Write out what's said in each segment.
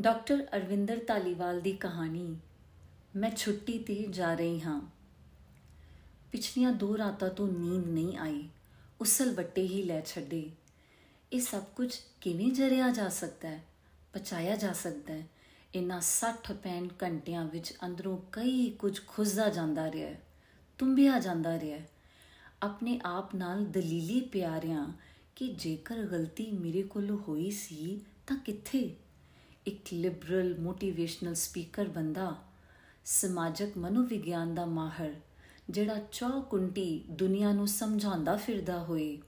Doctor Arvinder Taliwal ਦੀ ਕਹਾਣੀ, ਮੈਂ ਛੁੱਟੀ ਤੇ ਜਾ ਰਹੀ ਹਾਂ। ਪਿਛਲੀਆਂ ਦੋ ਰਾਤਾਂ ਤੋਂ ਨੀਂਦ ਨਹੀਂ ਆਈ, ਉਸਲ ਵੱਟੇ ਹੀ ਲੈ ਛੱਡੇ। ਇਹ ਸਭ ਕੁਝ ਕਿਵੇਂ ਜਰਿਆ ਜਾ ਸਕਦਾ ਹੈ, ਪਚਾਇਆ ਜਾ ਸਕਦਾ ਹੈ? ਇਨ੍ਹਾਂ 60 65 ਘੰਟਿਆਂ ਵਿੱਚ ਅੰਦਰੋਂ ਕਈ ਕੁਝ ਖੁੱਸਦਾ ਜਾਂਦਾ ਰਿਹਾ ਤੁੰਬਿਆ ਜਾਂਦਾ ਰਿਹਾ ਆਪਣੇ ਆਪ ਨਾਲ ਦਲੀਲੀ ਪਿਆਰਿਆਂ ਕਿ ਜੇਕਰ ਗਲਤੀ ਮੇਰੇ ਕੋਲੋਂ ਹੋਈ ਸੀ ਤਾਂ ਕਿੱਥੇ? ਇੱਕ ਲਿਬਰਲ ਮੋਟੀਵੇਸ਼ਨਲ ਸਪੀਕਰ ਬੰਦਾ ਸਮਾਜਿਕ ਮਨੋਵਿਗਿਆਨ ਦਾ ਮਾਹਰ, ਜਿਹੜਾ ਚੌਕੁੰਟੀ ਦੁਨੀਆ ਨੂੰ ਸਮਝਾਉਂਦਾ ਫਿਰਦਾ ਹੋਏ।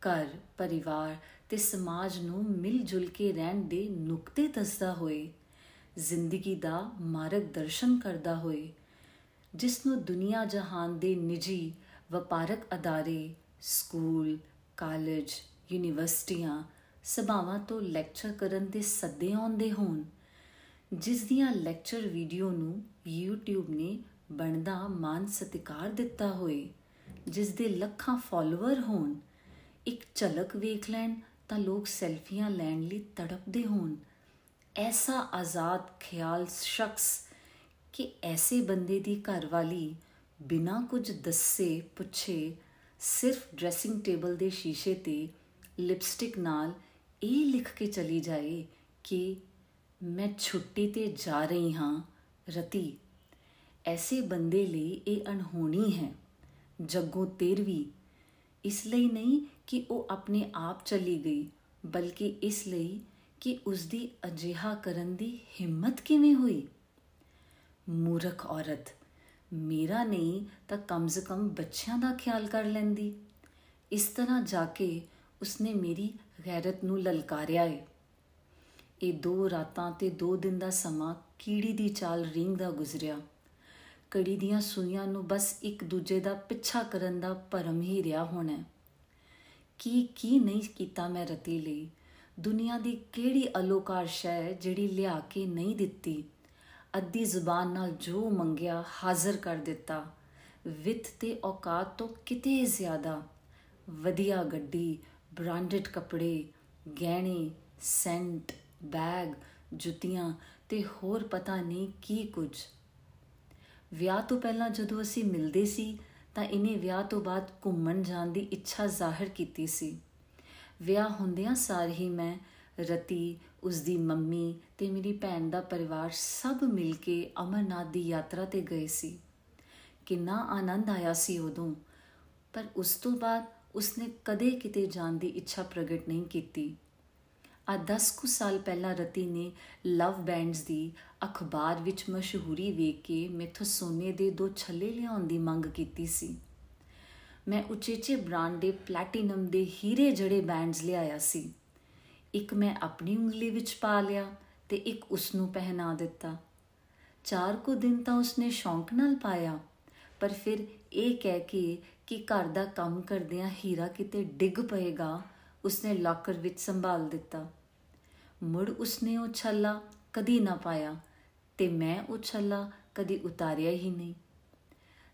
ਘਰ, ਪਰਿਵਾਰ ਤੇ ਸਮਾਜ ਨੂੰ ਮਿਲ ਜੁਲ ਕੇ ਰਹਿਣ ਦੇ ਨੁਕਤੇ ਦੱਸਦਾ ਹੋਏ। ਜ਼ਿੰਦਗੀ ਦਾ ਮਾਰਗਦਰਸ਼ਨ ਕਰਦਾ ਹੋਏ, ਜਿਸ ਨੂੰ ਦੁਨੀਆ ਜਹਾਨ ਦੇ ਨਿੱਜੀ ਵਪਾਰਕ ਅਦਾਰੇ, ਸਕੂਲ, ਕਾਲਜ, ਯੂਨੀਵਰਸਿਟੀਆਂ ਸਭਾਵਾਂ ਤੋਂ ਲੈਕਚਰ ਕਰਨ ਦੇ ਸੱਦੇ ਆਉਂਦੇ ਹੋਣ, ਜਿਸ ਦੀਆਂ ਲੈਕਚਰ ਵੀਡੀਓ ਨੂੰ YouTube ਨੇ ਬਣਦਾ ਮਾਨ ਸਤਿਕਾਰ ਦਿੱਤਾ ਹੋਏ, ਜਿਸ ਦੇ ਲੱਖਾਂ ਫਾਲੋਅਰ ਹੋਣ, ਇੱਕ ਝਲਕ ਵੇਖ ਲੈਣ ਤਾਂ ਲੋਕ ਸੈਲਫੀਆਂ ਲੈਣ ਲਈ ਤੜਪਦੇ ਹੋਣ। ਐਸਾ ਆਜ਼ਾਦ ਖਿਆਲ ਸ਼ਖਸ ਕਿ ਐਸੇ ਬੰਦੇ ਦੀ ਘਰਵਾਲੀ ਬਿਨਾਂ ਕੁਝ ਦੱਸੇ ਪੁੱਛੇ ਸਿਰਫ ਡਰੈਸਿੰਗ ਟੇਬਲ ਦੇ ਸ਼ੀਸ਼ੇ ਤੇ ਲਿਪਸਟਿਕ ਨਾਲ ਇਹ ਲਿਖ ਕੇ ਚਲੀ ਜਾਏ ਕਿ ਮੈਂ ਛੁੱਟੀ ਤੇ ਜਾ ਰਹੀ ਹਾਂ, ਰਤੀ। ਐਸੇ ਬੰਦੇ ਲਈ ਇਹ ਅਣਹੋਣੀ ਹੈ। ਜੱਗੋ ਤੇਰਵੀ ਇਸ ਲਈ ਨਹੀਂ ਕਿ ਉਹ ਆਪਣੇ ਆਪ ਚਲੀ ਗਈ, ਬਲਕਿ ਇਸ ਲਈ ਕਿ ਉਸ ਦੀ ਅਜਿਹਾ ਕਰਨ ਦੀ ਹਿੰਮਤ ਕਿਵੇਂ ਹੋਈ? ਮੂਰਖ ਔਰਤ, ਮੇਰਾ ਨਹੀਂ ਤਾਂ ਕਮ ਸੇ ਕਮ ਬੱਚਿਆਂ ਦਾ ਖਿਆਲ ਕਰ ਲੈਂਦੀ। ਇਸ ਤਰ੍ਹਾਂ ਜਾ ਕੇ ਉਸਨੇ ਮੇਰੀ ਗੈਰਤ ਨੂੰ ਲਲਕਾਰਿਆ ਏ। ਇਹ ਦੋ ਰਾਤਾਂ ਤੇ ਦੋ ਦਿਨ ਦਾ ਸਮਾਂ ਕੀੜੀ ਦੀ ਚਾਲ ਰਿੰਗ ਦਾ ਗੁਜ਼ਰਿਆ। ਕੜੀ ਦੀਆਂ ਸੂਈਆਂ ਨੂੰ ਬਸ ਇੱਕ ਦੂਜੇ ਦਾ ਪਿੱਛਾ ਕਰਨ ਦਾ ਭਰਮ ਹੀ ਰਿਹਾ ਹੋਣਾ ਕੀ ਕੀ ਨਹੀਂ ਕੀਤਾ ਮੈਂ ਰਤੀ ਲਈ? ਦੁਨੀਆ ਦੀ ਕਿਹੜੀ ਅਲੋਕਾਰ ਸ਼ੈ ਜਿਹੜੀ ਲਿਆ ਕੇ ਨਹੀਂ ਦਿੱਤੀ? ਅੱਧੀ ਜ਼ੁਬਾਨ ਨਾਲ ਜੋ ਮੰਗਿਆ, ਹਾਜ਼ਰ ਕਰ ਦਿੱਤਾ। ਵਿਤ ਤੇ ਔਕਾਤ ਤੋਂ ਕਿਤੇ ਜ਼ਿਆਦਾ। ਵਧੀਆ ਗੱਡੀ ਬ੍ਰਾਂਡਡ ਕੱਪੜੇ, ਗਹਿਣੇ ਸੈਂਟ ਬੈਗ ਜੁੱਤੀਆਂ ਤੇ ਹੋਰ ਪਤਾ ਨਹੀਂ ਕੀ ਕੁਝ। ਵਿਆਹ ਤੋਂ ਪਹਿਲਾਂ ਜਦੋਂ ਅਸੀਂ ਮਿਲਦੇ ਸੀ, ਤਾਂ ਇਹਨੇ ਵਿਆਹ ਤੋਂ ਬਾਅਦ ਘੁੰਮਣ ਜਾਣ ਦੀ ਇੱਛਾ ਜ਼ਾਹਿਰ ਕੀਤੀ ਸੀ। ਵਿਆਹ ਹੁੰਦਿਆਂ ਸਾਰ ਹੀ ਮੈਂ, ਰਤੀ ਉਸ ਦੀ ਮੰਮੀ ਤੇ ਮੇਰੀ ਭੈਣ ਦਾ ਪਰਿਵਾਰ ਸਭ ਮਿਲ ਕੇ ਅਮਰਨਾਥ ਦੀ ਯਾਤਰਾ ਤੇ ਗਏ ਸੀ। ਕਿੰਨਾ ਆਨੰਦ ਆਇਆ ਸੀ ਉਦੋਂ। ਪਰ ਉਸ ਤੋਂ ਬਾਅਦ ਉਸਨੇ ਕਦੇ ਕਿਤੇ ਜਾਣ ਦੀ ਇੱਛਾ ਪ੍ਰਗਟ ਨਹੀਂ ਕੀਤੀ। ਆ 10 ਕੁ ਸਾਲ ਪਹਿਲਾਂ ਰਤੀ ਨੇ ਲਵ ਬੈਂਡਸ ਦੀ ਅਖਬਾਰ ਵਿੱਚ ਮਸ਼ਹੂਰੀ ਵੇਖ ਕੇ ਮੇਥੋਂ ਸੋਨੇ ਦੇ ਦੋ ਛੱਲੇ ਲਿਆਉਣ ਦੀ ਮੰਗ ਕੀਤੀ ਸੀ। ਮੈਂ ਉਚੇਚੇ ਬ੍ਰਾਂਡ ਦੇ ਪਲੈਟੀਨਮ ਦੇ ਹੀਰੇ ਜੜੇ ਬੈਂਡਸ ਲਿਆਇਆ ਸੀ। ਇੱਕ ਮੈਂ ਆਪਣੀ ਉਂਗਲੀ ਵਿੱਚ ਪਾ ਲਿਆ ਤੇ ਇੱਕ ਉਸ ਨੂੰ ਪਹਿਨਾ ਦਿੱਤਾ। ਚਾਰ ਕੁ ਦਿਨ ਤਾਂ ਉਸਨੇ ਸ਼ੌਂਕ ਨਾਲ ਪਾਇਆ, ਪਰ ਫਿਰ ਇਹ ਕਹਿ ਕੇ ਕਿ ਘਰ ਦਾ ਕੰਮ ਕਰਦਿਆਂ ਹੀਰਾ ਕਿਤੇ ਡਿੱਗ ਪਏਗਾ, ਉਸਨੇ ਲਾਕਰ ਵਿੱਚ ਸੰਭਾਲ ਦਿੱਤਾ। ਮੁੜ ਉਸਨੇ ਉਹ ਛੱਲਾ ਕਦੀ ਨਾ ਪਾਇਆ ਤੇ ਮੈਂ ਉਹ ਛੱਲਾ ਕਦੀ ਉਤਾਰਿਆ ਹੀ ਨਹੀਂ।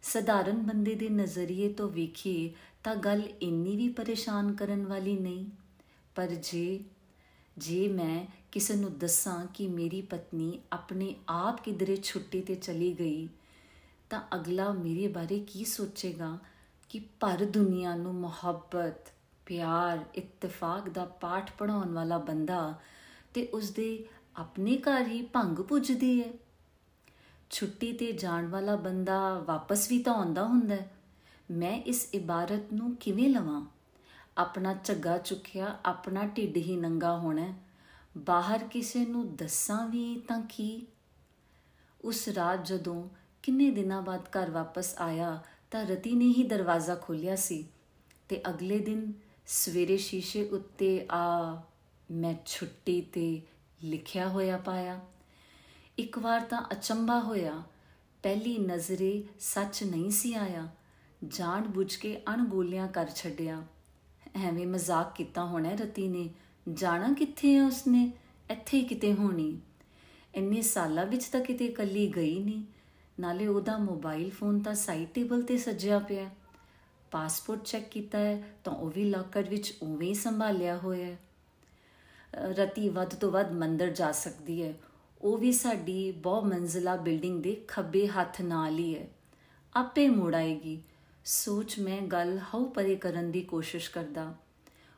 ਸਧਾਰਨ ਬੰਦੇ ਦੇ ਨਜ਼ਰੀਏ ਤੋਂ ਵੇਖੀਏ ਤਾਂ ਗੱਲ ਇੰਨੀ ਵੀ ਪਰੇਸ਼ਾਨ ਕਰਨ ਵਾਲੀ ਨਹੀਂ। ਪਰ ਜੇ ਜੇ ਮੈਂ ਕਿਸੇ ਨੂੰ ਦੱਸਾਂ ਕਿ ਮੇਰੀ ਪਤਨੀ ਆਪਣੇ ਆਪ ਕਿਧਰੇ ਛੁੱਟੀ ਤੇ ਚਲੀ ਗਈ ਤਾਂ ਅਗਲਾ ਮੇਰੇ ਬਾਰੇ ਕੀ ਸੋਚੇਗਾ? ਕਿ ਪਰ ਦੁਨੀਆ ਨੂੰ ਮੁਹੱਬਤ, ਪਿਆਰ, ਇਤਫਾਕ ਦਾ ਪਾਠ ਪੜਾਉਣ ਵਾਲਾ ਬੰਦਾ ਤੇ ਉਸ ਦੇ ਆਪਣੇ ਘਰ ਹੀ ਭੰਗ ਪੁੱਜਦੀ ਹੈ। ਛੁੱਟੀ ਤੇ ਜਾਣ ਵਾਲਾ ਬੰਦਾ ਵਾਪਸ ਵੀ ਤਾਂ ਆਉਂਦਾ ਹੁੰਦਾ ਮੈਂ ਇਸ ਇਬਾਰਤ ਨੂੰ ਕਿਵੇਂ ਲਵਾਂ? ਆਪਣਾ ਝੱਗਾ ਚੁੱਕਿਆ, ਆਪਣਾ ਢਿੱਡ ਹੀ ਨੰਗਾ ਹੋਣਾ ਬਾਹਰ ਕਿਸੇ ਨੂੰ ਦੱਸਾਂ ਵੀ ਤਾਂ ਕੀ? ਉਸ ਰਾਤ ਜਦੋਂ ਕਿੰਨੇ ਦਿਨਾਂ ਬਾਅਦ ਘਰ ਵਾਪਸ ਆਇਆ ਤਾਂ ਰਤੀ ਨੇ ਹੀ ਦਰਵਾਜ਼ਾ ਖੋਲ੍ਹਿਆ ਸੀ ਤੇ ਅਗਲੇ ਦਿਨ ਸਵੇਰੇ ਸ਼ੀਸ਼ੇ ਉੱਤੇ ਆ ਮੈਂ ਛੁੱਟੀ ਤੇ ਲਿਖਿਆ ਹੋਇਆ ਪਾਇਆ। ਇੱਕ ਵਾਰ ਤਾਂ ਅਚੰਭਾ ਹੋਇਆ। ਪਹਿਲੀ ਨਜ਼ਰੇ ਸੱਚ ਨਹੀਂ ਸੀ ਆਇਆ। ਜਾਣ ਬੁੱਝ ਕੇ ਅਣਬੋਲਿਆਂ ਕਰ ਛੱਡਿਆ। ਐਵੇਂ ਮਜ਼ਾਕ ਕੀਤਾ ਹੋਣਾ ਰਤੀ ਨੇ। ਜਾਣਾ ਕਿੱਥੇ ਹੈ ਉਸਨੇ? ਇੱਥੇ ਹੀ ਕਿਤੇ ਹੋਣੀ। ਇੰਨੇ ਸਾਲਾਂ ਵਿੱਚ ਤਾਂ ਕਿਤੇ ਕੱਲੀ ਗਈ ਨਹੀਂ ਨਾਲੇ ਉਹਦਾ ਮੋਬਾਈਲ ਫੋਨ ਤਾਂ ਸਾਈਡ ਟੇਬਲ ਤੇ ਸੱਜਿਆ ਪਿਆ ਪਾਸਪੋਰਟ ਚੈੱਕ ਕੀਤਾ ਹੈ ਤਾਂ ਉਹ ਵੀ ਲਾਕਰ ਵਿੱਚ ਉਵੇਂ ਹੀ ਸੰਭਾਲਿਆ ਹੋਇਆ ਹੈ। ਰਤੀ ਵੱਧ ਤੋਂ ਵੱਧ ਮੰਦਰ ਜਾ ਸਕਦੀ ਹੈ। ਉਹ ਵੀ ਸਾਡੀ ਬਹੁ ਮੰਜ਼ਲਾ ਬਿਲਡਿੰਗ ਦੇ ਖੱਬੇ ਹੱਥ ਨਾਲ ਹੀ ਹੈ। ਆਪੇ ਮੁੜ ਆਏਗੀ। ਸੋਚ ਮੈਂ ਗੱਲ ਹਉ ਪਰੇ ਕਰਨ ਦੀ ਕੋਸ਼ਿਸ਼ ਕਰਦਾ।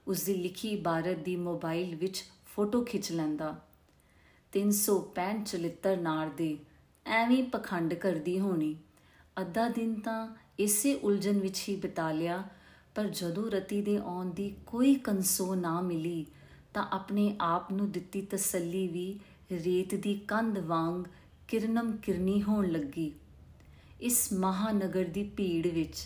ਉਸ ਦੀ ਲਿਖੀ ਇਬਾਰਤ ਦੀ ਮੋਬਾਈਲ ਵਿੱਚ ਫੋਟੋ ਖਿੱਚ ਲੈਂਦਾ। 365 ਚਲਿੱਤਰ ਨਾਰ ਦੇ ਐਵੇਂ ਪਖੰਡ ਕਰਦੀ ਹੋਣੀ। ਅੱਧਾ ਦਿਨ ਤਾਂ ਇਸੇ ਉਲਝਣ ਵਿੱਚ ਹੀ ਬਿਤਾ ਲਿਆ, ਪਰ ਜਦੋਂ ਰਤੀ ਦੇ ਆਉਣ ਦੀ ਕੋਈ ਕੰਸੋ ਨਾ ਮਿਲੀ, ਤਾਂ ਆਪਣੇ ਆਪ ਨੂੰ ਦਿੱਤੀ ਤਸੱਲੀ ਵੀ ਰੇਤ ਦੀ ਕੰਧ ਵਾਂਗ ਕਿਰਨਮ ਕਿਰਨੀ ਹੋਣ ਲੱਗੀ। ਇਸ ਮਹਾਨਗਰ ਦੀ ਭੀੜ ਵਿੱਚ,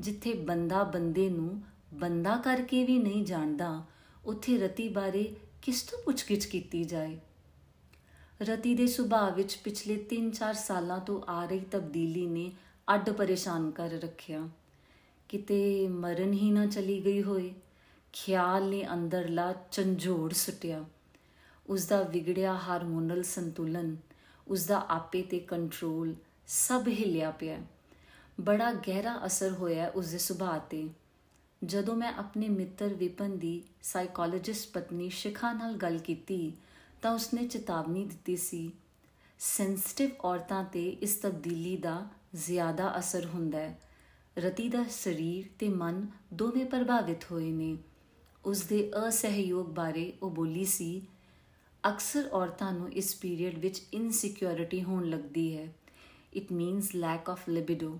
ਜਿੱਥੇ ਬੰਦਾ ਬੰਦੇ ਨੂੰ ਬੰਦਾ ਕਰਕੇ ਵੀ ਨਹੀਂ ਜਾਣਦਾ, ਉੱਥੇ ਰਤੀ ਬਾਰੇ ਕਿਸ ਤੋਂ ਪੁੱਛਗਿੱਛ ਕੀਤੀ ਜਾਏ? ਰਤੀ ਦੇ ਸੁਭਾਅ ਵਿੱਚ ਪਿਛਲੇ 3-4 ਸਾਲਾਂ ਤੋਂ ਆ ਰਹੀ ਤਬਦੀਲੀ ਨੇ ਅੱਡ ਪਰੇਸ਼ਾਨ ਕਰ ਰੱਖਿਆ। ਕਿਤੇ ਮਰਨ ਹੀ ਨਾ ਚਲੀ ਗਈ ਹੋਏ, ਖਿਆਲ ਨੇ ਅੰਦਰਲਾ ਚੰਝੋੜ ਸੁਟਿਆ। ਉਸ ਦਾ ਵਿਗੜਿਆ ਹਾਰਮੋਨਲ ਸੰਤੁਲਨ ਉਸ ਦਾ ਆਪੇ ਤੇ ਕੰਟਰੋਲ ਸਭ ਹਿਲਿਆ ਪਿਆ। ਬੜਾ ਗਹਿਰਾ ਅਸਰ ਹੋਇਆ ਉਸ ਦੇ ਸੁਭਾਅ ਤੇ। ਜਦੋਂ ਮੈਂ ਆਪਣੇ ਮਿੱਤਰ ਵਿਪਨ ਦੀ ਸਾਈਕੋਲੋਜਿਸਟ ਪਤਨੀ ਸ਼ਿਖਾ ਨਾਲ ਗੱਲ ਕੀਤੀ ਤਾਂ ਉਸਨੇ ਚੇਤਾਵਨੀ ਦਿੱਤੀ ਸੀ। ਸੈਂਸਿਟਿਵ ਔਰਤਾਂ ਤੇ ਇਸ ਤਬਦੀਲੀ ਦਾ ਜ਼ਿਆਦਾ ਅਸਰ ਹੁੰਦਾ ਹੈ। ਰਤੀ ਦਾ ਸਰੀਰ ਤੇ ਮਨ ਦੋਵੇਂ ਪ੍ਰਭਾਵਿਤ ਹੋਏ ਨੇ। ਉਸ ਦੇ ਅਸਹਿਯੋਗ ਬਾਰੇ ਉਹ ਬੋਲੀ ਸੀ, ਅਕਸਰ ਔਰਤਾਂ ਨੂੰ ਇਸ ਪੀਰੀਅਡ ਵਿੱਚ ਇਨਸਿਕਿਉਰਿਟੀ ਹੋਣ ਲੱਗਦੀ ਹੈ। It means lack of libido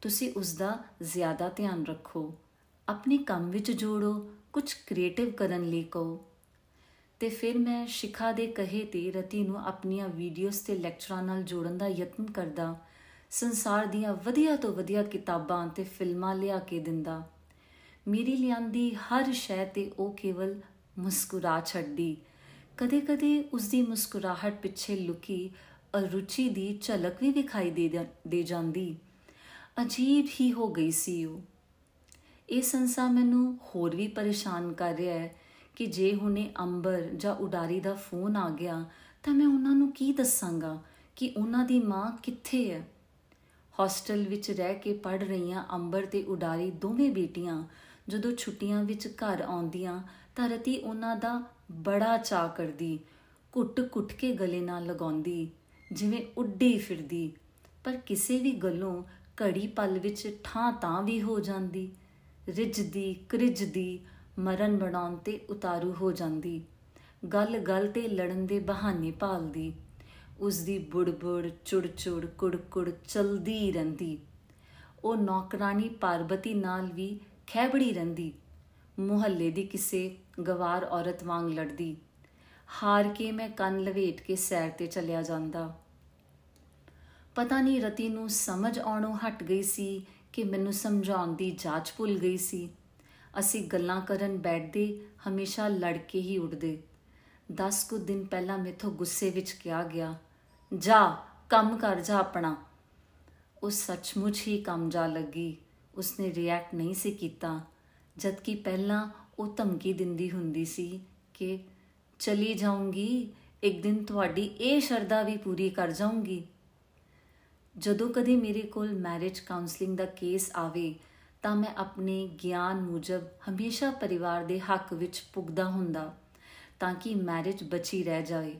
ਤੁਸੀਂ ਉਸ ਦਾ ਜ਼ਿਆਦਾ ਧਿਆਨ ਰੱਖੋ। ਆਪਣੇ ਕੰਮ ਵਿੱਚ ਜੋੜੋ। ਕੁਝ ਕ੍ਰੀਏਟਿਵ ਕਰਨ ਲਈ ਕਹੋ। ਤੇ ਫਿਰ ਮੈਂ ਸ਼ਿਖਾ ਦੇ ਕਹੇ ਤੇ ਰਤੀ ਨੂੰ ਆਪਣੀਆਂ ਵੀਡੀਓਜ਼ ਤੇ ਲੈਕਚਰਾਂ ਨਾਲ ਜੋੜਨ ਦਾ ਯਤਨ ਕਰਦਾ, ਸੰਸਾਰ ਦੀਆਂ ਵਧੀਆ ਤੋਂ ਵਧੀਆ ਕਿਤਾਬਾਂ ਤੇ ਫਿਲਮਾਂ ਲਿਆ ਕੇ ਦਿੰਦਾ। ਮੇਰੀ ਲਿਆਂਦੀ ਹਰ ਸ਼ੈ ਤੇ ਉਹ ਕੇਵਲ ਮੁਸਕਰਾ ਛੱਡਦੀ। ਕਦੇ-ਕਦੇ ਉਸ ਦੀ ਮੁਸਕਰਾਹਟ ਪਿੱਛੇ ਲੁਕੀ, ਅਰੁਚੀ ਦੀ ਝਲਕ ਵੀ ਵਿਖਾਈ ਦੇ ਦੇ ਜਾਂਦੀ। ਅਜੀਬ ਹੀ ਹੋ ਗਈ ਸੀ ਉਹ। ਇਹ ਸੰਸਾ ਮੈਨੂੰ ਹੋਰ ਵੀ ਪਰੇਸ਼ਾਨ ਕਰ ਰਿਹਾ ਹੈ। ਕਿ ਜੇ ਹੁਣੇ ਅੰਬਰ ਜਾਂ ਉਡਾਰੀ ਦਾ ਫੋਨ ਆ ਗਿਆ, ਤਾਂ ਮੈਂ ਉਹਨਾਂ ਨੂੰ ਕੀ ਦੱਸਾਂਗਾ ਕਿ ਉਹਨਾਂ ਦੀ ਮਾਂ ਕਿੱਥੇ ਹੈ? ਹੌਸਟਲ ਵਿੱਚ ਰਹਿ ਕੇ ਪੜ ਰਹੀਆਂ ਅੰਬਰ ਤੇ ਉਡਾਰੀ ਦੋਵੇਂ ਬੇਟੀਆਂ ਜਦੋਂ ਛੁੱਟੀਆਂ ਵਿੱਚ ਘਰ ਆਉਂਦੀਆਂ, ਤਾਂ ਰਤੀ ਉਹਨਾਂ ਦਾ ਬੜਾ ਚਾਹ ਕਰਦੀ ਕੁੱਟ-ਕੁੱਟ ਕੇ ਗਲੇ ਨਾਲ ਲਗਾਉਂਦੀ, ਜਿਵੇਂ ਉੱਡੀ ਫਿਰਦੀ। ਪਰ ਕਿਸੇ ਵੀ ਗੱਲੋਂ ਘੜੀ ਪਲ ਵਿੱਚ ਠਾਂ ਤਾਂ ਵੀ ਹੋ ਜਾਂਦੀ ਰਿਜਦੀ ਕ੍ਰਿਜਦੀ ਮਰਨ ਬਣਾਉਣ ਤੇ ਉਤਾਰੂ ਹੋ ਜਾਂਦੀ। ਗੱਲ ਗੱਲ ਤੇ ਲੜਨ ਦੇ ਬਹਾਨੇ ਭਾਲਦੀ। ਉਸ ਦੀ ਬੁੜਬੁੜ, ਚੁੜਚੁੜ, ਕੁੜਕੁੜ ਚਲਦੀ ਰਹਿੰਦੀ। ਉਹ ਨੌਕਰਾਨੀ ਪਾਰਬਤੀ ਨਾਲ ਵੀ ਖੈਬੜੀ ਰਹਿੰਦੀ। ਮੁਹੱਲੇ ਦੀ ਕਿਸੇ ਗਵਾਰ ਔਰਤ ਵਾਂਗ ਲੜਦੀ। ਹਾਰ ਕੇ ਮੈਂ ਕੰਨ ਲਵੇਟ ਕੇ ਸੈਰ ਤੇ ਚਲਿਆ ਜਾਂਦਾ। ਪਤਾ ਨਹੀਂ ਰਤੀ ਨੂੰ ਸਮਝ ਆਉਣੋਂ ਹਟ ਗਈ ਸੀ ਕਿ ਮੈਨੂੰ ਸਮਝਾਉਣ ਦੀ ਜਾਂਚ ਭੁੱਲ ਗਈ ਸੀ। ਅਸੀਂ ਗੱਲਾਂ ਕਰਨ ਬੈਠਦੇ ਹਮੇਸ਼ਾ ਲੜ ਕੇ ਹੀ ਉੱਠਦੇ 10 ਕੁ ਦਿਨ ਪਹਿਲਾਂ ਮੇਥੋਂ ਗੁੱਸੇ ਵਿੱਚ ਕਿਹਾ ਗਿਆ, ਜਾ, ਕੰਮ ਕਰ ਜਾ ਆਪਣਾ। ਉਹ ਸੱਚਮੁੱਚ ਹੀ ਕੰਮ ਜਾ ਲੱਗੀ। ਉਸਨੇ ਰਿਐਕਟ ਨਹੀਂ ਸੀ ਕੀਤਾ, ਜਦਕਿ ਪਹਿਲਾਂ ਉਹ ਧਮਕੀ ਦਿੰਦੀ ਹੁੰਦੀ ਸੀ ਕਿ, ਚਲੀ ਜਾਊਂਗੀ, ਇੱਕ ਦਿਨ ਤੁਹਾਡੀ ਇਹ ਸ਼ਰਧਾ ਵੀ ਪੂਰੀ ਕਰ ਜਾਊਂਗੀ। ਜਦੋਂ ਕਦੇ ਮੇਰੇ ਕੋਲ ਮੈਰਿਜ ਕਾਉਂਸਲਿੰਗ ਦਾ ਕੇਸ ਆਵੇ ਤਾਂ ਮੈਂ ਆਪਣੇ ਗਿਆਨ ਮੁਜਬ ਹਮੇਸ਼ਾ ਪਰਿਵਾਰ ਦੇ ਹੱਕ ਵਿੱਚ ਪੁੱਗਦਾ ਹੁੰਦਾ, ਤਾਂ ਕਿ ਮੈਰਿਜ ਬਚੀ ਰਹਿ ਜਾਏ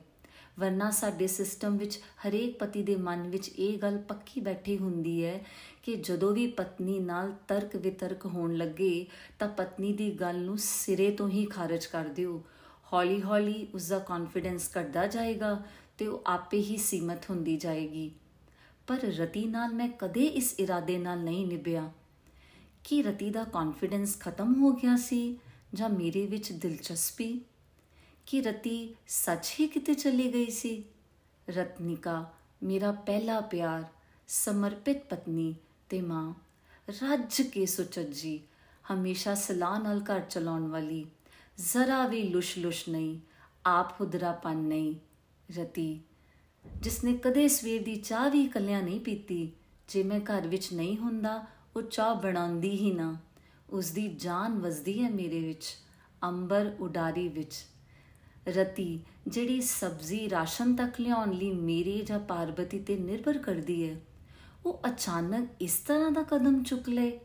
ਵਰਨਾ ਸਾਡੇ ਸਿਸਟਮ ਵਿੱਚ ਹਰੇਕ ਪਤੀ ਦੇ ਮਨ ਵਿੱਚ ਇਹ ਗੱਲ ਪੱਕੀ ਬੈਠੀ ਹੁੰਦੀ ਹੈ ਕਿ ਜਦੋਂ ਵੀ ਪਤਨੀ ਨਾਲ ਤਰਕ ਵਿਤਰਕ ਹੋਣ ਲੱਗੇ, ਤਾਂ ਪਤਨੀ ਦੀ ਗੱਲ ਨੂੰ ਸਿਰੇ ਤੋਂ ਹੀ ਖਾਰਜ ਕਰ ਦਿਓ। ਹੌਲੀ-ਹੌਲੀ ਉਸ ਦਾ ਕੌਨਫੀਡੈਂਸ ਘਟਦਾ ਜਾਏਗਾ ਤੇ ਉਹ ਆਪੇ ਹੀ ਸੀਮਤ ਹੁੰਦੀ ਜਾਏਗੀ। ਪਰ ਰਤੀ ਨਾਲ ਮੈਂ ਕਦੇ ਇਸ ਇਰਾਦੇ ਨਾਲ ਨਹੀਂ ਨਿਭਿਆ। ਕਿ ਰਤੀ ਦਾ ਕੌਨਫੀਡੈਂਸ ਖਤਮ ਹੋ ਗਿਆ ਸੀ ਜਾਂ ਮੇਰੇ ਵਿੱਚ ਦਿਲਚਸਪੀ? ਕਿ ਰਤੀ ਸੱਚ ਹੀ ਕਿਤੇ ਚਲੀ ਗਈ ਸੀ? ਰਤਨਿਕਾ, ਮੇਰਾ ਪਹਿਲਾ ਪਿਆਰ, ਸਮਰਪਿਤ ਪਤਨੀ ਤੇ ਮਾਂ, ਰੱਜ ਕੇ ਸੁਚੱਜੀ ਹਮੇਸ਼ਾ ਸਲਾਹ ਨਾਲ ਘਰ ਚਲਾਉਣ ਵਾਲੀ। ਜ਼ਰਾ ਵੀ ਲੁਸ਼-ਲੁਸ਼ ਨਹੀਂ, ਆਪ ਹੁਦਰਾਪਨ ਨਹੀਂ। ਰਤੀ, ਜਿਸਨੇ ਕਦੇ ਸਵੇਰ ਦੀ ਚਾਹ ਵੀ ਇਕੱਲਿਆਂ ਨਹੀਂ ਪੀਤੀ, ਜੇ ਮੈਂ ਘਰ ਵਿੱਚ ਨਹੀਂ ਹੁੰਦਾ ਉਹ ਚਾਹ ਬਣਾਉਂਦੀ ਹੀ ਨਾ। ਉਸ ਦੀ ਜਾਨ ਵਸਦੀ ਹੈ ਮੇਰੇ ਵਿੱਚ, ਅੰਬਰ ਉਡਾਰੀ ਵਿੱਚ। ਰਤੀ, ਜਿਹੜੀ ਸਬਜ਼ੀ ਰਾਸ਼ਨ ਤੱਕ ਲਿਆਉਣ ਲਈ ਮੇਰੀ ਜਾਂ ਪਾਰਬਤੀ ਤੇ ਨਿਰਭਰ ਕਰਦੀ ਹੈ, ਉਹ ਅਚਾਨਕ ਇਸ ਤਰ੍ਹਾਂ ਦਾ ਕਦਮ ਚੁੱਕ ਲਏ।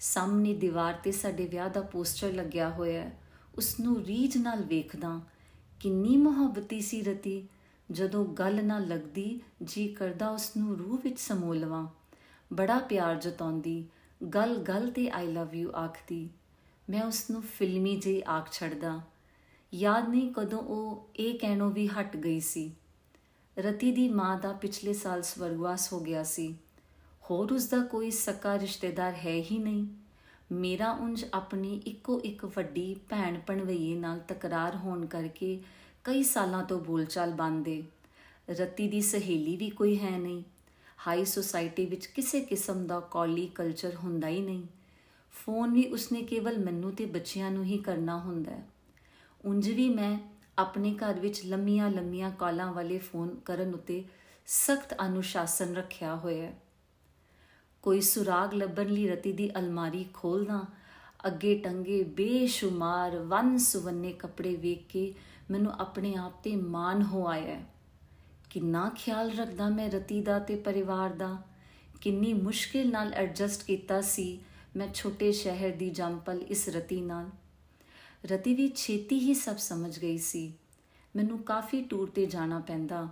ਸਾਹਮਣੇ ਦੀਵਾਰ ਤੇ ਸਾਡੇ ਵਿਆਹ ਦਾ ਪੋਸਟਰ ਲੱਗਿਆ ਹੋਇਆ ਹੈ। ਉਸ ਨੂੰ ਰੀਝ ਨਾਲ ਵੇਖਦਾ, ਕਿੰਨੀ ਮੁਹੱਬਤੀ ਸੀ ਰਤੀ, ਜਦੋਂ ਗੱਲ ਨਾ ਲੱਗਦੀ, ਜੀ ਕਰਦਾ ਉਸ ਨੂੰ ਰੂਹ ਵਿੱਚ ਸਮੋ ਲਵਾਂ ਬੜਾ ਪਿਆਰ ਜਤਾਉਂਦੀ, ਗੱਲ ਗੱਲ ਤੇ ਆਈ ਲਵ ਯੂ ਆਖਦੀ। ਮੈਂ ਉਸ ਨੂੰ ਫਿਲਮੀ ਜਿਹੀ ਆਖ ਛੱਡਦਾ। ਯਾਦ ਨਹੀਂ ਕਦੋਂ ਉਹ ਇਹ ਕਹਿਣੋਂ ਵੀ ਹਟ ਗਈ ਸੀ। ਰਤੀ ਦੀ ਮਾਂ ਦਾ ਪਿਛਲੇ ਸਾਲ ਸਵਰਗਵਾਸ ਹੋ ਗਿਆ ਸੀ। ਹੋਰ ਉਸ ਦਾ ਕੋਈ ਸਕਾ ਰਿਸ਼ਤੇਦਾਰ ਹੈ ਹੀ ਨਹੀਂ। ਮੇਰਾ ਉਂਝ ਆਪਣੀ ਇੱਕੋ ਇੱਕ ਵੱਡੀ ਭੈਣ ਪਣਵਈਏ ਨਾਲ ਤਕਰਾਰ ਹੋਣ ਕਰਕੇ ਕਈ ਸਾਲਾਂ ਤੋਂ ਬੋਲਚਾਲ ਬੰਦੇ ਰਤੀ ਦੀ ਸਹੇਲੀ ਵੀ ਕੋਈ ਹੈ ਨਹੀਂ। ਹਾਈ ਸੁਸਾਇਟੀ ਵਿੱਚ ਕਿਸੇ ਕਿਸਮ ਦਾ ਕੌਲੀ ਕਲਚਰ ਹੁੰਦਾ ਹੀ ਨਹੀਂ। ਫੋਨ ਵੀ ਉਸਨੇ ਕੇਵਲ ਮੈਨੂੰ ਤੇ ਬੱਚਿਆਂ ਨੂੰ ਹੀ ਕਰਨਾ ਹੁੰਦਾ ਹੈ। ਉਂਝ ਵੀ ਮੈਂ ਆਪਣੇ ਘਰ ਵਿੱਚ ਲੰਮੀਆਂ ਲੰਮੀਆਂ ਕਾਲਾਂ ਵਾਲੇ ਫੋਨ ਕਰਨ ਉਤੇ ਸਖਤ ਅਨੁਸ਼ਾਸਨ ਰੱਖਿਆ ਹੋਇਆ ਹੈ। ਕੋਈ ਸੁਰਾਗ ਲੱਭਣ ਲਈ ਰਤੀ ਦੀ ਅਲਮਾਰੀ ਖੋਲਦਾ ਅੱਗੇ ਟੰਗੇ ਬੇਸ਼ੁਮਾਰ ਵਨ ਸੁਵੰਨੇ ਕੱਪੜੇ ਵੇਖ ਕੇ ਮੈਨੂੰ ਆਪਣੇ ਆਪ ਤੇ ਮਾਣ ਹੋ ਆਇਆ ਕਿੰਨਾ ਖਿਆਲ ਰੱਖਦਾ ਮੈਂ ਰਤੀ ਦਾ ਤੇ ਪਰਿਵਾਰ ਦਾ? ਕਿੰਨੀ ਮੁਸ਼ਕਿਲ ਨਾਲ ਐਡਜਸਟ ਕੀਤਾ ਸੀ ਮੈਂ ਛੋਟੇ ਸ਼ਹਿਰ ਦੀ ਜੰਪਲ ਇਸ ਰਤੀ ਨਾਲ। ਰਤੀ ਵੀ ਛੇਤੀ ਹੀ ਸਭ ਸਮਝ ਗਈ ਸੀ। ਮੈਨੂੰ ਕਾਫੀ ਟੂਰ ਤੇ ਜਾਣਾ ਪੈਂਦਾ।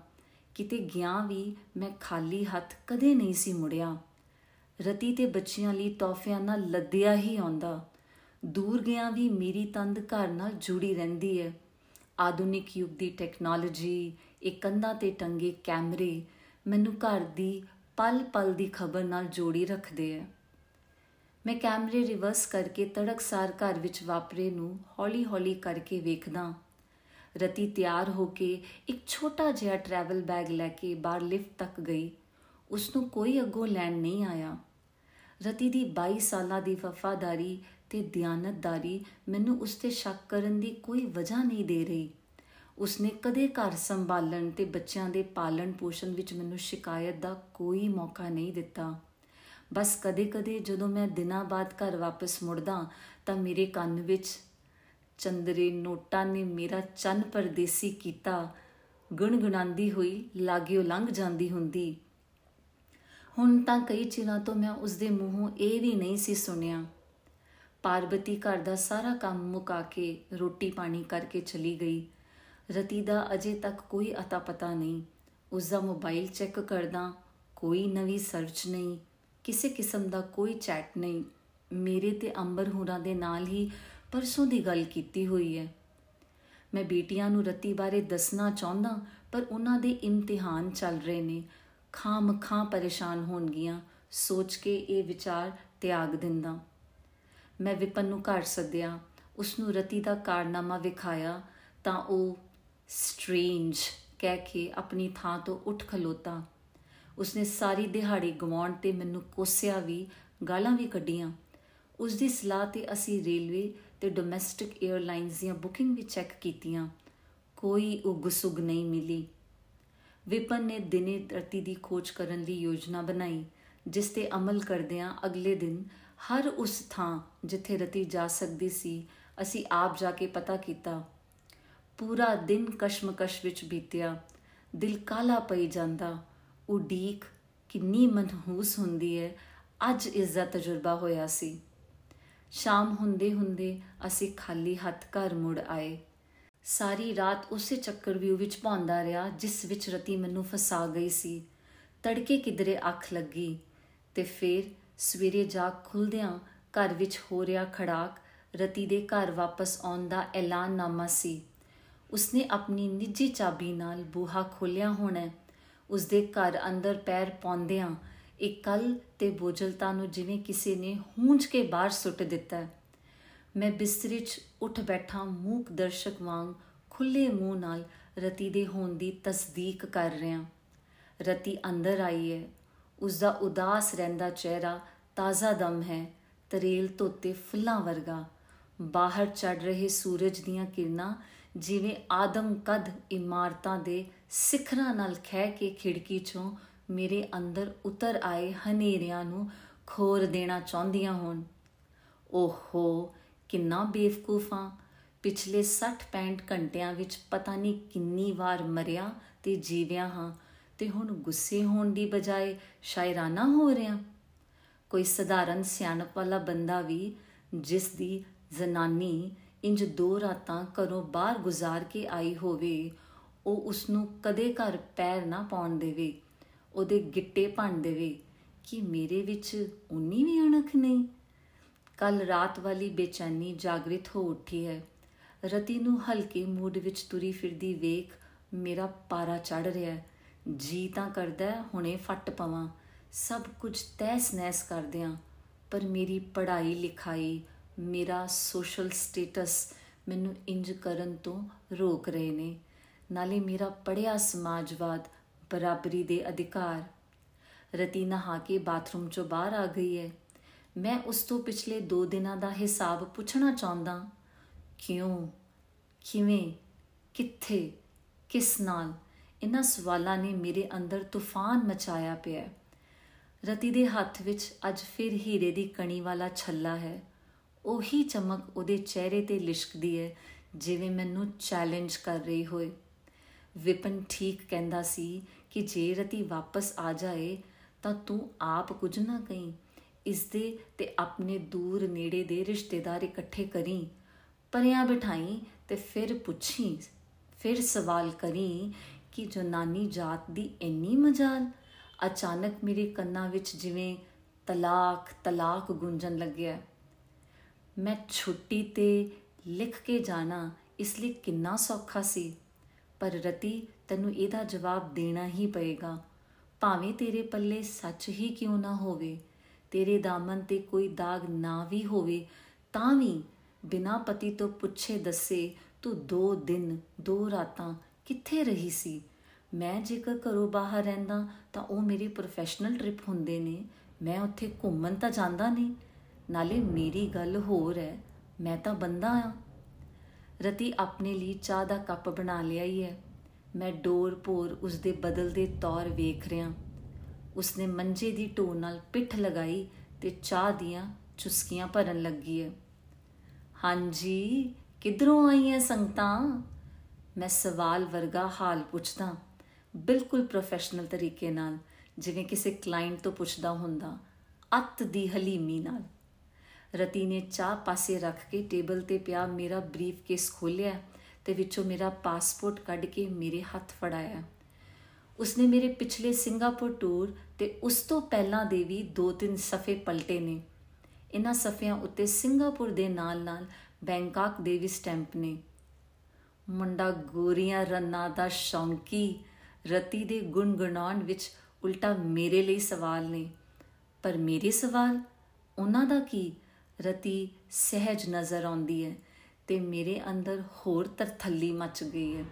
ਕਿਤੇ ਗਿਆ ਵੀ ਮੈਂ ਖਾਲੀ ਹੱਥ ਕਦੇ ਨਹੀਂ ਸੀ ਮੁੜਿਆ। ਰਤੀ ਤੇ ਬੱਚਿਆਂ ਲਈ ਤੋਹਫਿਆਂ ਨਾਲ ਲੱਦਿਆ ਹੀ ਆਉਂਦਾ। ਦੂਰ ਗਿਆ ਵੀ ਮੇਰੀ ਤੰਦ ਘਰ ਨਾਲ ਜੁੜੀ ਰਹਿੰਦੀ ਹੈ। ਆਧੁਨਿਕ ਯੁੱਗ ਦੀ ਟੈਕਨੋਲੋਜੀ ਇਹ ਕੰਧਾਂ ਤੇ ਟੰਗੇ ਕੈਮਰੇ ਮੈਨੂੰ ਘਰ ਦੀ ਪਲ-ਪਲ ਦੀ ਖਬਰ ਨਾਲ ਜੋੜੀ ਰੱਖਦੇ ਆ ਮੈਂ ਕੈਮਰੇ ਰਿਵਰਸ ਕਰਕੇ ਤੜਕਸਾਰ ਘਰ ਵਿੱਚ ਵਾਪਰੇ ਨੂੰ ਹੌਲੀ-ਹੌਲੀ ਕਰਕੇ ਵੇਖਦਾ। ਰਤੀ ਤਿਆਰ ਹੋ ਕੇ ਇੱਕ ਛੋਟਾ ਜਿਹਾ ਟਰੈਵਲ ਬੈਗ ਲੈ ਕੇ ਬਾਹਰ ਲਿਫਟ ਤੱਕ ਗਈ। ਉਸ ਨੂੰ ਕੋਈ ਅੱਗੋਂ ਲੈਣ ਨਹੀਂ ਆਇਆ। ਰਤੀ ਦੀ 22 ਸਾਲਾਂ ਦੀ ਵਫਾਦਾਰੀ ਤੇ ਦਿਆਨਤਦਾਰੀ ਮੈਨੂੰ ਉਸ ਤੇ ਸ਼ੱਕ ਕਰਨ ਦੀ ਕੋਈ ਵਜ੍ਹਾ ਨਹੀਂ ਦੇ ਰਹੀ। ਉਸਨੇ ਕਦੇ ਘਰ ਸੰਭਾਲਣ ਤੇ ਬੱਚਿਆਂ ਦੇ ਪਾਲਣ ਪੋਸ਼ਣ ਵਿੱਚ ਮੈਨੂੰ ਸ਼ਿਕਾਇਤ ਦਾ ਕੋਈ ਮੌਕਾ ਨਹੀਂ ਦਿੱਤਾ। ਬਸ ਕਦੇ-ਕਦੇ ਜਦੋਂ ਮੈਂ ਦਿਨਾਂ ਬਾਅਦ ਘਰ ਵਾਪਸ ਮੁੜਦਾ ਤਾਂ ਮੇਰੇ ਕੰਨ ਵਿੱਚ ਚੰਦਰੇ ਨੋਟਾਂ ਨੇ ਮੇਰਾ ਚੰਨ ਪਰਦੇਸੀ ਕੀਤਾ। ਗੁਣਗੁਣਾਉਂਦੀ ਹੋਈ ਲਾਗਿਓ ਲੰਘ ਜਾਂਦੀ ਹੁੰਦੀ। ਹੁਣ ਤਾਂ ਕਈ ਚਿਰਾਂ ਤੋਂ ਮੈਂ ਉਸ ਦੇ ਮੂੰਹੋਂ ਇਹ ਵੀ ਨਹੀਂ ਸੀ ਸੁਣਿਆ। ਪਾਰਬਤੀ ਘਰ ਦਾ ਸਾਰਾ ਕੰਮ ਮੁਕਾ ਕੇ ਰੋਟੀ ਪਾਣੀ ਕਰਕੇ ਚਲੀ ਗਈ। ਰਤੀ ਦਾ ਅਜੇ ਤੱਕ ਕੋਈ ਅਤਾ ਪਤਾ ਨਹੀਂ। ਉਸ ਦਾ ਮੋਬਾਈਲ ਚੈੱਕ ਕਰਦਾ, ਕੋਈ ਨਵੀਂ ਸਰਚ ਨਹੀਂ, ਕਿਸੇ ਕਿਸਮ ਦਾ ਕੋਈ ਚੈਟ ਨਹੀਂ। ਮੇਰੇ ਤੇ ਅੰਬਰ ਹੁਰਾਂ ਦੇ ਨਾਲ ਹੀ ਪਰਸੋਂ ਦੀ ਗੱਲ ਕੀਤੀ ਹੋਈ ਹੈ। ਮੈਂ ਬੇਟੀਆਂ ਨੂੰ ਰਤੀ ਬਾਰੇ ਦੱਸਣਾ ਚਾਹੁੰਦਾ, ਪਰ ਉਹਨਾਂ ਦੇ ਇਮਤਿਹਾਨ ਚੱਲ ਰਹੇ ਨੇ। ਖਾਮ ਖਾਂ ਪਰੇਸ਼ਾਨ ਹੋਣਗੀਆਂ, ਸੋਚ ਕੇ ਇਹ ਵਿਚਾਰ ਤਿਆਗ ਦਿੰਦਾ। ਮੈਂ ਵਿਪਨ ਨੂੰ ਘਰ ਸੱਦਿਆ ਉਸ ਨੂੰ ਰਤੀ ਦਾ ਕਾਰਨਾਮਾ ਵਿਖਾਇਆ, ਤਾਂ ਉਹ ਸਟ੍ਰੇਂਜ ਕਹਿ ਕੇ ਆਪਣੀ ਥਾਂ ਤੋਂ ਉੱਠ ਖਲੋਤਾ। ਉਸਨੇ ਸਾਰੀ ਦਿਹਾੜੀ ਗਵਾਉਣ ਤੇ ਮੈਨੂੰ ਕੋਸਿਆ ਵੀ, ਗਾਲਾਂ ਵੀ ਕੱਢੀਆਂ। ਉਸ ਦੀ ਸਲਾਹ ਤੇ ਅਸੀਂ ਰੇਲਵੇ ਤੇ ਡੋਮੈਸਟਿਕ 에ਅਰਲਾਈਨਸ ਦੀਆਂ ਬੁਕਿੰਗ ਵੀ ਚੈੱਕ ਕੀਤੀਆਂ। ਕੋਈ ਉਗਸੁਗ ਨਹੀਂ ਮਿਲੀ। ਵਿਪਨ ਨੇ ਦਿਨੇ ਧਰਤੀ ਦੀ ਖੋਜ ਕਰਨ ਦੀ ਯੋਜਨਾ ਬਣਾਈ, ਜਿਸ ਤੇ ਅਮਲ ਕਰਦਿਆਂ ਅਗਲੇ ਦਿਨ ਹਰ ਉਸ ਥਾਂ ਜਿੱਥੇ ਰਤੀ ਜਾ ਸਕਦੀ ਸੀ, ਅਸੀਂ ਆਪ ਜਾ ਕੇ ਪਤਾ ਕੀਤਾ। ਪੂਰਾ ਦਿਨ ਕਸ਼ਮਕਸ਼ ਵਿੱਚ ਬੀਤਿਆ। ਦਿਲ ਕਾਲਾ ਪਈ ਜਾਂਦਾ। ਉਡੀਕ ਕਿੰਨੀ ਮਨਹੂਸ ਹੁੰਦੀ ਹੈ ਅੱਜ ਇਸ ਦਾ ਤਜਰਬਾ ਹੋਇਆ ਸੀ। ਸ਼ਾਮ ਹੁੰਦੇ ਹੁੰਦੇ ਅਸੀਂ ਖਾਲੀ ਹੱਥ ਘਰ ਮੁੜ ਆਏ। ਸਾਰੀ ਰਾਤ ਉਸੇ ਚੱਕਰਵਿਊ ਵਿੱਚ ਭੌਂਦਾ ਰਿਹਾ ਜਿਸ ਵਿੱਚ ਰਤੀ ਮੈਨੂੰ ਫਸਾ ਗਈ ਸੀ। ਤੜਕੇ ਕਿਧਰੇ ਅੱਖ ਲੱਗੀ ਤੇ ਫਿਰ ਸਵੇਰੇ ਜਾਗ ਖੁੱਲਦਿਆਂ ਘਰ ਵਿੱਚ ਹੋ ਰਿਹਾ ਖੜਾਕ ਰਤੀ ਦੇ ਘਰ ਵਾਪਸ ਆਉਣ ਦਾ ਐਲਾਨਨਾਮਾ ਸੀ। ਉਸਨੇ ਆਪਣੀ ਨਿੱਜੀ ਚਾਬੀ ਨਾਲ ਬੂਹਾ ਖੋਲਿਆ ਹੋਣਾ ਉਸ ਦੇ ਘਰ ਅੰਦਰ ਪੈਰ ਪਾਉਂਦਿਆਂ ਇੱਕ ਕਲ ਤੇ ਬੋਝਲਤਾ ਨੂੰ ਜਿਵੇਂ ਕਿਸੇ ਨੇ ਹੂੰਝ ਕੇ ਬਾਹਰ ਸੁੱਟ ਦਿੱਤਾ ਮੈਂ ਬਿਸਤਰੇ 'ਚ ਉੱਠ ਬੈਠਾ ਮੂਕ ਦਰਸ਼ਕ ਵਾਂਗ ਖੁੱਲੇ ਮੂੰਹ ਨਾਲ ਰਤੀ ਦੇ ਹੋਣ ਦੀ ਤਸਦੀਕ ਕਰ ਰਿਹਾ ਰਤੀ ਅੰਦਰ ਆਈ ਹੈ। ਉਸ ਦਾ ਉਦਾਸ ਰਹਿੰਦਾ ਚਿਹਰਾ ਤਾਜ਼ਾ ਦਮ ਹੈ, ਤਰੇਲ ਧੋਤੇ ਫੁੱਲਾਂ ਵਰਗਾ। ਬਾਹਰ ਚੜ ਰਹੇ ਸੂਰਜ ਦੀਆਂ ਕਿਰਨਾਂ ਜਿਵੇਂ ਆਦਮ ਕਦ ਇਮਾਰਤਾਂ ਦੇ ਸਿਖਰਾਂ ਨਾਲ ਖਹਿ ਕੇ ਖਿੜਕੀ ਚੋਂ ਮੇਰੇ ਅੰਦਰ ਉਤਰ ਆਏ ਹਨੇਰਿਆਂ ਨੂੰ ਖੋਰ ਦੇਣਾ ਚਾਹੁੰਦੀਆਂ ਹੋਣ। ਓਹੋ, ਕਿੰਨਾ ਬੇਵਕੂਫਾਂ ਪਿਛਲੇ 60-65 ਘੰਟਿਆਂ ਵਿੱਚ ਪਤਾ ਨਹੀਂ ਕਿੰਨੀ ਵਾਰ ਮਰਿਆ ਤੇ ਜੀਵਿਆ ਹਾਂ ਤੇ ਹੁਣ ਗੁੱਸੇ ਹੋਣ ਦੀ ਬਜਾਏ ਸ਼ਾਇਰਾਨਾ ਹੋ ਰਿਆਂ ਕੋਈ ਸਧਾਰਨ ਸਿਆਣਪ ਵਾਲਾ ਬੰਦਾ ਵੀ ਜਿਸ ਦੀ ਜ਼ਨਾਨੀ ਇੰਜ ਦੋ ਰਾਤਾਂ ਘਰੋਂ ਬਾਹਰ ਗੁਜ਼ਾਰ ਕੇ ਆਈ ਹੋਵੇ, ਉਹ ਉਸ ਨੂੰ ਕਦੇ ਘਰ ਪੈਰ ਨਾ ਪਾਉਣ ਦੇਵੇ, ਉਹਦੇ ਗਿੱਟੇ ਭੰਨ ਦੇਵੇ, ਕਿ ਮੇਰੇ ਵਿੱਚ ਉਨੀ ਵੀ ਅਣਖ ਨਹੀਂ। ਕੱਲ ਰਾਤ ਵਾਲੀ ਬੇਚੈਨੀ ਜਾਗਰਿਤ ਹੋ ਉੱਠੀ ਹੈ। ਰਤੀ ਨੂੰ ਹਲਕੇ ਮੂਡ ਵਿੱਚ ਤੁਰੀ ਫਿਰਦੀ ਵੇਖ ਮੇਰਾ ਪਾਰਾ ਚੜ ਰਿਹਾ ਜੀ ਤਾਂ ਕਰਦਾ ਹੁਣੇ ਫੱਟ ਪਵਾਂ। ਸਭ ਕੁਝ ਤੈਸ ਨੈਸ ਕਰਦਿਆਂ, ਪਰ ਮੇਰੀ ਪੜ੍ਹਾਈ ਲਿਖਾਈ ਮੇਰਾ ਸੋਸ਼ਲ ਸਟੇਟਸ ਮੈਨੂੰ ਇੰਜ ਕਰਨ ਤੋਂ ਰੋਕ ਰਹੇ ਨੇ। ਨਾਲੇ ਮੇਰਾ ਪੜਿਆ ਸਮਾਜਵਾਦ ਬਰਾਬਰੀ ਦੇ ਅਧਿਕਾਰ। ਰਤੀ ਨਹਾ ਕੇ ਬਾਥਰੂਮ ਚੋਂ ਬਾਹਰ ਆ ਗਈ ਹੈ। ਮੈਂ ਉਸ ਤੋਂ ਪਿਛਲੇ 2 ਦਿਨਾਂ ਦਾ ਹਿਸਾਬ ਪੁੱਛਣਾ ਚਾਹੁੰਦਾ, ਕਿਉਂ? ਕਿਵੇਂ? ਕਿੱਥੇ? ਕਿਸ ਨਾਲ? ਇਹਨਾਂ ਸਵਾਲਾਂ ਨੇ ਮੇਰੇ ਅੰਦਰ ਤੂਫਾਨ ਮਚਾਇਆ ਪਿਆ। ਰਤੀ ਦੇ ਹੱਥ ਵਿੱਚ ਅੱਜ ਫਿਰ ਹੀਰੇ ਦੀ ਕਣੀ ਵਾਲਾ ਛੱਲਾ ਹੈ। ਉਹੀ ਚਮਕ ਉਹਦੇ ਚਿਹਰੇ ਤੇ ਲਿਸ਼ਕਦੀ ਹੈ, ਜਿਵੇਂ ਮੈਨੂੰ ਚੈਲੰਜ ਕਰ ਰਹੀ ਹੋਏ। ਵਿਪਨ ਠੀਕ ਕਹਿੰਦਾ ਸੀ ਕਿ ਜੇ ਰਤੀ ਵਾਪਸ ਆ ਜਾਏ, ਤਾਂ ਤੂੰ ਆਪ ਕੁਝ ਨਾ ਕਹੀਂ। ਇਸ ਦੇ ਤੇ ਆਪਣੇ ਦੂਰ ਨੇੜੇ ਦੇ ਰਿਸ਼ਤੇਦਾਰ ਇਕੱਠੇ ਕਰੀ, ਪਰਿਆਂ ਬਿਠਾਈ ਤੇ ਫਿਰ ਪੁੱਛੀ, ਫਿਰ ਸਵਾਲ ਕਰੀ ਕਿ ਜੋ ਨਾਨੀ ਜਾਤ ਦੀ ਇੰਨੀ ਮਜਾਲ? ਅਚਾਨਕ ਮੇਰੇ ਕੰਨਾਂ ਵਿੱਚ ਜਿਵੇਂ ਤਲਾਕ ਤਲਾਕ ਗੁੰਜਣ ਲੱਗਿਆ। ਮੈਂ ਛੁੱਟੀ ਤੇ ਲਿਖ ਕੇ ਜਾਣਾ ਇਸ ਲਈ ਕਿੰਨਾ ਸੌਖਾ ਸੀ। ਪਰ ਰਤੀ, ਤੈਨੂੰ ਇਹਦਾ ਜਵਾਬ ਦੇਣਾ ਹੀ ਪਏਗਾ। ਭਾਵੇਂ ਤੇਰੇ ਪੱਲੇ ਸੱਚ ਹੀ ਕਿਉਂ ਨਾ ਹੋਵੇ, ਤੇਰੇ ਦਾਮਨ ਤੇ ਕੋਈ ਦਾਗ ਨਾ ਵੀ ਹੋਵੇ, ਤਾਂ ਵੀ ਬਿਨਾ ਪਤੀ ਤੋਂ ਪੁੱਛੇ ਦੱਸੇ ਤੂੰ ਦੋ ਦਿਨ, ਦੋ ਰਾਤਾਂ ਕਿੱਥੇ ਰਹੀ ਸੀ? ਮੈਂ ਜੇਕਰ ਘਰੋਂ ਬਾਹਰ ਰਹਿੰਦਾ ਤਾਂ ਉਹ ਮੇਰੇ ਪ੍ਰੋਫੈਸ਼ਨਲ ਟ੍ਰਿਪ ਹੁੰਦੇ ਨੇ। ਮੈਂ ਉੱਥੇ ਘੁੰਮਣ ਤਾਂ ਜਾਂਦਾ ਨਹੀਂ। ਨਾਲੇ ਮੇਰੀ ਗੱਲ ਹੋਰ ਹੈ, ਮੈਂ ਤਾਂ ਬੰਦਾ ਆ। ਰਤੀ ਆਪਣੇ ਲਈ ਚਾਹ ਦਾ ਕੱਪ ਬਣਾ ਲਿਆ ਹੀ ਹੈ। ਮੈਂ ਡੋਰ ਪੋਰ ਉਸ ਦੇ ਬਦਲਦੇ ਤੌਰ ਵੇਖ ਰਿਆਂ ਉਸਨੇ ਮੰਜੇ ਦੀ ਢੋ ਨਾਲ ਪਿੱਠ ਲਗਾਈ ਤੇ ਚਾਹ ਦੀਆਂ ਚੁਸਕੀਆਂ ਭਰਨ ਲੱਗੀ ਹੈ। ਹਾਂਜੀ, ਕਿਧਰੋਂ ਆਈਆਂ ਸੰਗਤਾਂ? ਮੈਂ ਸਵਾਲ ਵਰਗਾ ਹਾਲ ਪੁੱਛਦਾ, ਬਿਲਕੁਲ ਪ੍ਰੋਫੈਸ਼ਨਲ ਤਰੀਕੇ ਨਾਲ, ਜਿਵੇਂ ਕਿਸੇ ਕਲਾਇੰਟ ਤੋਂ ਪੁੱਛਦਾ ਹੁੰਦਾ, ਅੱਤ ਦੀ ਹਲੀਮੀ ਨਾਲ। ਰਤੀ ਨੇ ਚਾਹ ਪਾਸੇ ਰੱਖ ਕੇ ਟੇਬਲ ਤੇ ਪਿਆ ਮੇਰਾ ਬਰੀਫ ਕੇਸ ਖੋਲਿਆ ਤੇ ਵਿੱਚੋਂ ਮੇਰਾ ਪਾਸਪੋਰਟ ਕੱਢ ਕੇ ਮੇਰੇ ਹੱਥ ਫੜਾਇਆ। ਉਸਨੇ ਮੇਰੇ ਪਿਛਲੇ ਸਿੰਗਾਪੁਰ ਟੂਰ ਤੇ ਉਸ ਤੋਂ ਪਹਿਲਾਂ ਦੇ ਵੀ ਦੋ ਤਿੰਨ ਸਫੇ ਪਲਟੇ ਨੇ। ਇਹਨਾਂ ਸਫਿਆਂ ਉੱਤੇ ਸਿੰਗਾਪੁਰ ਦੇ ਨਾਲ-ਨਾਲ ਬੈਂਕਾਕ ਦੇ ਵੀ ਸਟੈਂਪ ਨੇ। ਮੁੰਡਾ ਗੋਰੀਆਂ ਰੰਨਾ ਦਾ ਸ਼ੌਂਕੀ, ਰਤੀ ਦੇ ਗੁੰਗਣਾਉਣ ਵਿੱਚ ਉਲਟਾ ਮੇਰੇ ਲਈ ਸਵਾਲ ਨੇ। ਪਰ ਮੇਰੇ ਸਵਾਲ ਉਹਨਾਂ ਦਾ ਕੀ? ਰਤੀ ਸਹਿਜ ਨਜ਼ਰ ਆਉਂਦੀ ਹੈ ਤੇ ਮੇਰੇ ਅੰਦਰ ਹੋਰ ਤਰਥੱਲੀ ਮਚ ਗਈ ਹੈ।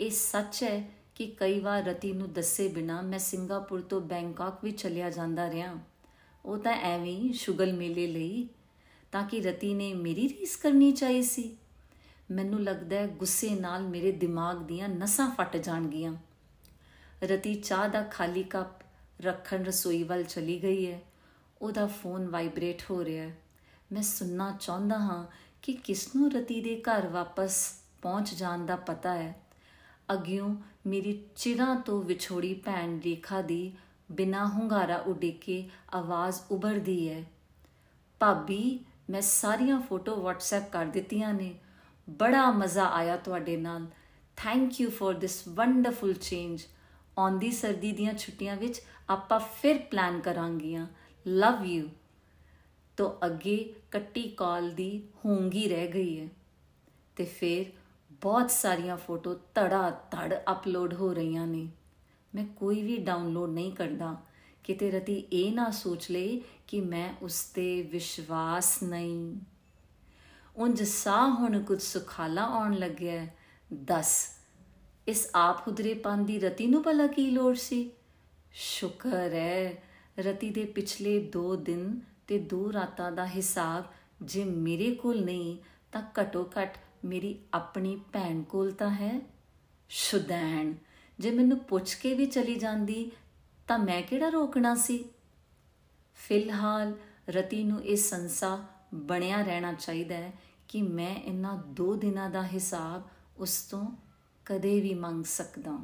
ਇਹ ਸੱਚ ਹੈ ਕਿ ਕਈ ਵਾਰ ਰਤੀ ਨੂੰ ਦੱਸੇ ਬਿਨਾ ਮੈਂ ਸਿੰਗਾਪੁਰ ਤੋਂ ਬੈਂਕਾਕ ਵੀ ਚਲਿਆ ਜਾਂਦਾ ਰਿਹਾ। ਉਹ ਤਾਂ ਐਵੇਂ ਸ਼ੁਗਲ ਮੇਲੇ ਲਈ ਤਾਂ ਕਿ ਰਤੀ ਨੇ ਮੇਰੀ ਰੀਸ ਕਰਨੀ ਚਾਹੀ ਸੀ। ਮੈਨੂੰ ਲੱਗਦਾ ਹੈ ਗੁੱਸੇ ਨਾਲ ਮੇਰੇ ਦਿਮਾਗ ਦੀਆਂ ਨਸਾਂ ਫਟ ਜਾਣਗੀਆਂ। ਰਤੀ ਚਾਹ ਦਾ ਖਾਲੀ ਕੱਪ ਰੱਖਣ ਰਸੋਈ ਵੱਲ ਚਲੀ ਗਈ ਹੈ। ਉਹਦਾ ਫੋਨ ਵਾਈਬ੍ਰੇਟ ਹੋ ਰਿਹਾ ਹੈ। ਮੈਂ ਸੁਣਨਾ ਚਾਹੁੰਦਾ ਹਾਂ ਕਿ ਕਿਸ ਨੂੰ ਰਤੀ ਦੇ ਘਰ ਵਾਪਸ ਪਹੁੰਚ ਜਾਣ ਦਾ ਪਤਾ ਹੈ। ਅਗਿਓ ਮੇਰੀ ਚਿਰਾਂ ਤੋਂ ਵਿਛੋੜੀ ਭੈਣ ਰੇਖਾ ਦੀ ਬਿਨਾ ਹੁੰਗਾਰਾ ਉਡੀਕੇ ਆਵਾਜ਼ ਉਭਰਦੀ ਹੈ। ਭਾਬੀ, ਮੈਂ ਸਾਰੀਆਂ ਫੋਟੋ WhatsApp ਕਰ ਦਿੱਤੀਆਂ ਨੇ। ਬੜਾ ਮਜ਼ਾ ਆਇਆ ਤੁਹਾਡੇ ਨਾਲ। Thank you for this wonderful change ਆਉਂਦੀ ਸਰਦੀ ਦੀਆਂ ਛੁੱਟੀਆਂ ਵਿੱਚ ਆਪਾਂ ਫਿਰ ਪਲਾਨ ਕਰਾਂਗੀਆਂ। ਲਵ ਯੂ ਤੋਂ ਅੱਗੇ ਕੱਟੀ ਕਾਲ ਦੀ ਹੋਂਗੀ ਰਹਿ ਗਈ ਹੈ। ਤੇ ਫਿਰ ਬਹੁਤ ਸਾਰੀਆਂ ਫੋਟੋ ਤੜਾ ਤੜ ਅਪਲੋਡ ਹੋ ਰਹੀਆਂ ਨੇ। ਮੈਂ ਕੋਈ ਵੀ ਡਾਊਨਲੋਡ ਨਹੀਂ ਕਰਦਾ। ਕਿਤੇ ਰਤੀ ਇਹ ਨਾ ਸੋਚ ਲੇ ਕਿ ਮੈਂ ਉਸ ਤੇ ਵਿਸ਼ਵਾਸ ਨਹੀਂ। ਉਂਝ ਸਾਹ ਹੁਣ ਕੁਝ ਸੁਖਾਲਾ ਆਉਣ ਲੱਗਿਆ ਦੱਸ, ਇਸ ਆਪ ਹੁਦਰੇਪਨ ਦੀ ਰਤੀ ਨੂੰ ਭਲਾ ਕੀ ਲੋੜ ਸੀ? ਸ਼ੁਕਰ ਹੈ, ਰਤੀ ਦੇ ਪਿਛਲੇ 2 ਦਿਨ ਤੇ 2 ਰਾਤਾਂ ਦਾ ਹਿਸਾਬ ਜੇ ਮੇਰੇ ਕੋਲ ਨਹੀਂ, ਤਾਂ ਘਟੋ ਘਟ ਮੇਰੀ ਆਪਣੀ ਭੈਣ ਕੋਲ ਤਾਂ ਹੈ। ਸ਼ੁਦੈਣ ਜੇ ਮੈਨੂੰ ਪੁੱਛ ਕੇ ਵੀ ਚਲੀ ਜਾਂਦੀ, ਤਾਂ ਮੈਂ ਕਿਹੜਾ ਰੋਕਣਾ ਸੀ? ਫਿਲਹਾਲ ਰਤੀ ਨੂੰ ਇਹ ਸੰਸਾ ਬਣਿਆ ਰਹਿਣਾ ਚਾਹੀਦਾ ਹੈ ਕਿ ਮੈਂ ਇਹਨਾਂ 2 ਦਿਨਾਂ ਦਾ ਹਿਸਾਬ ਉਸ ਤੋਂ ਕਦੇ ਵੀ ਮੰਗ ਸਕਦਾ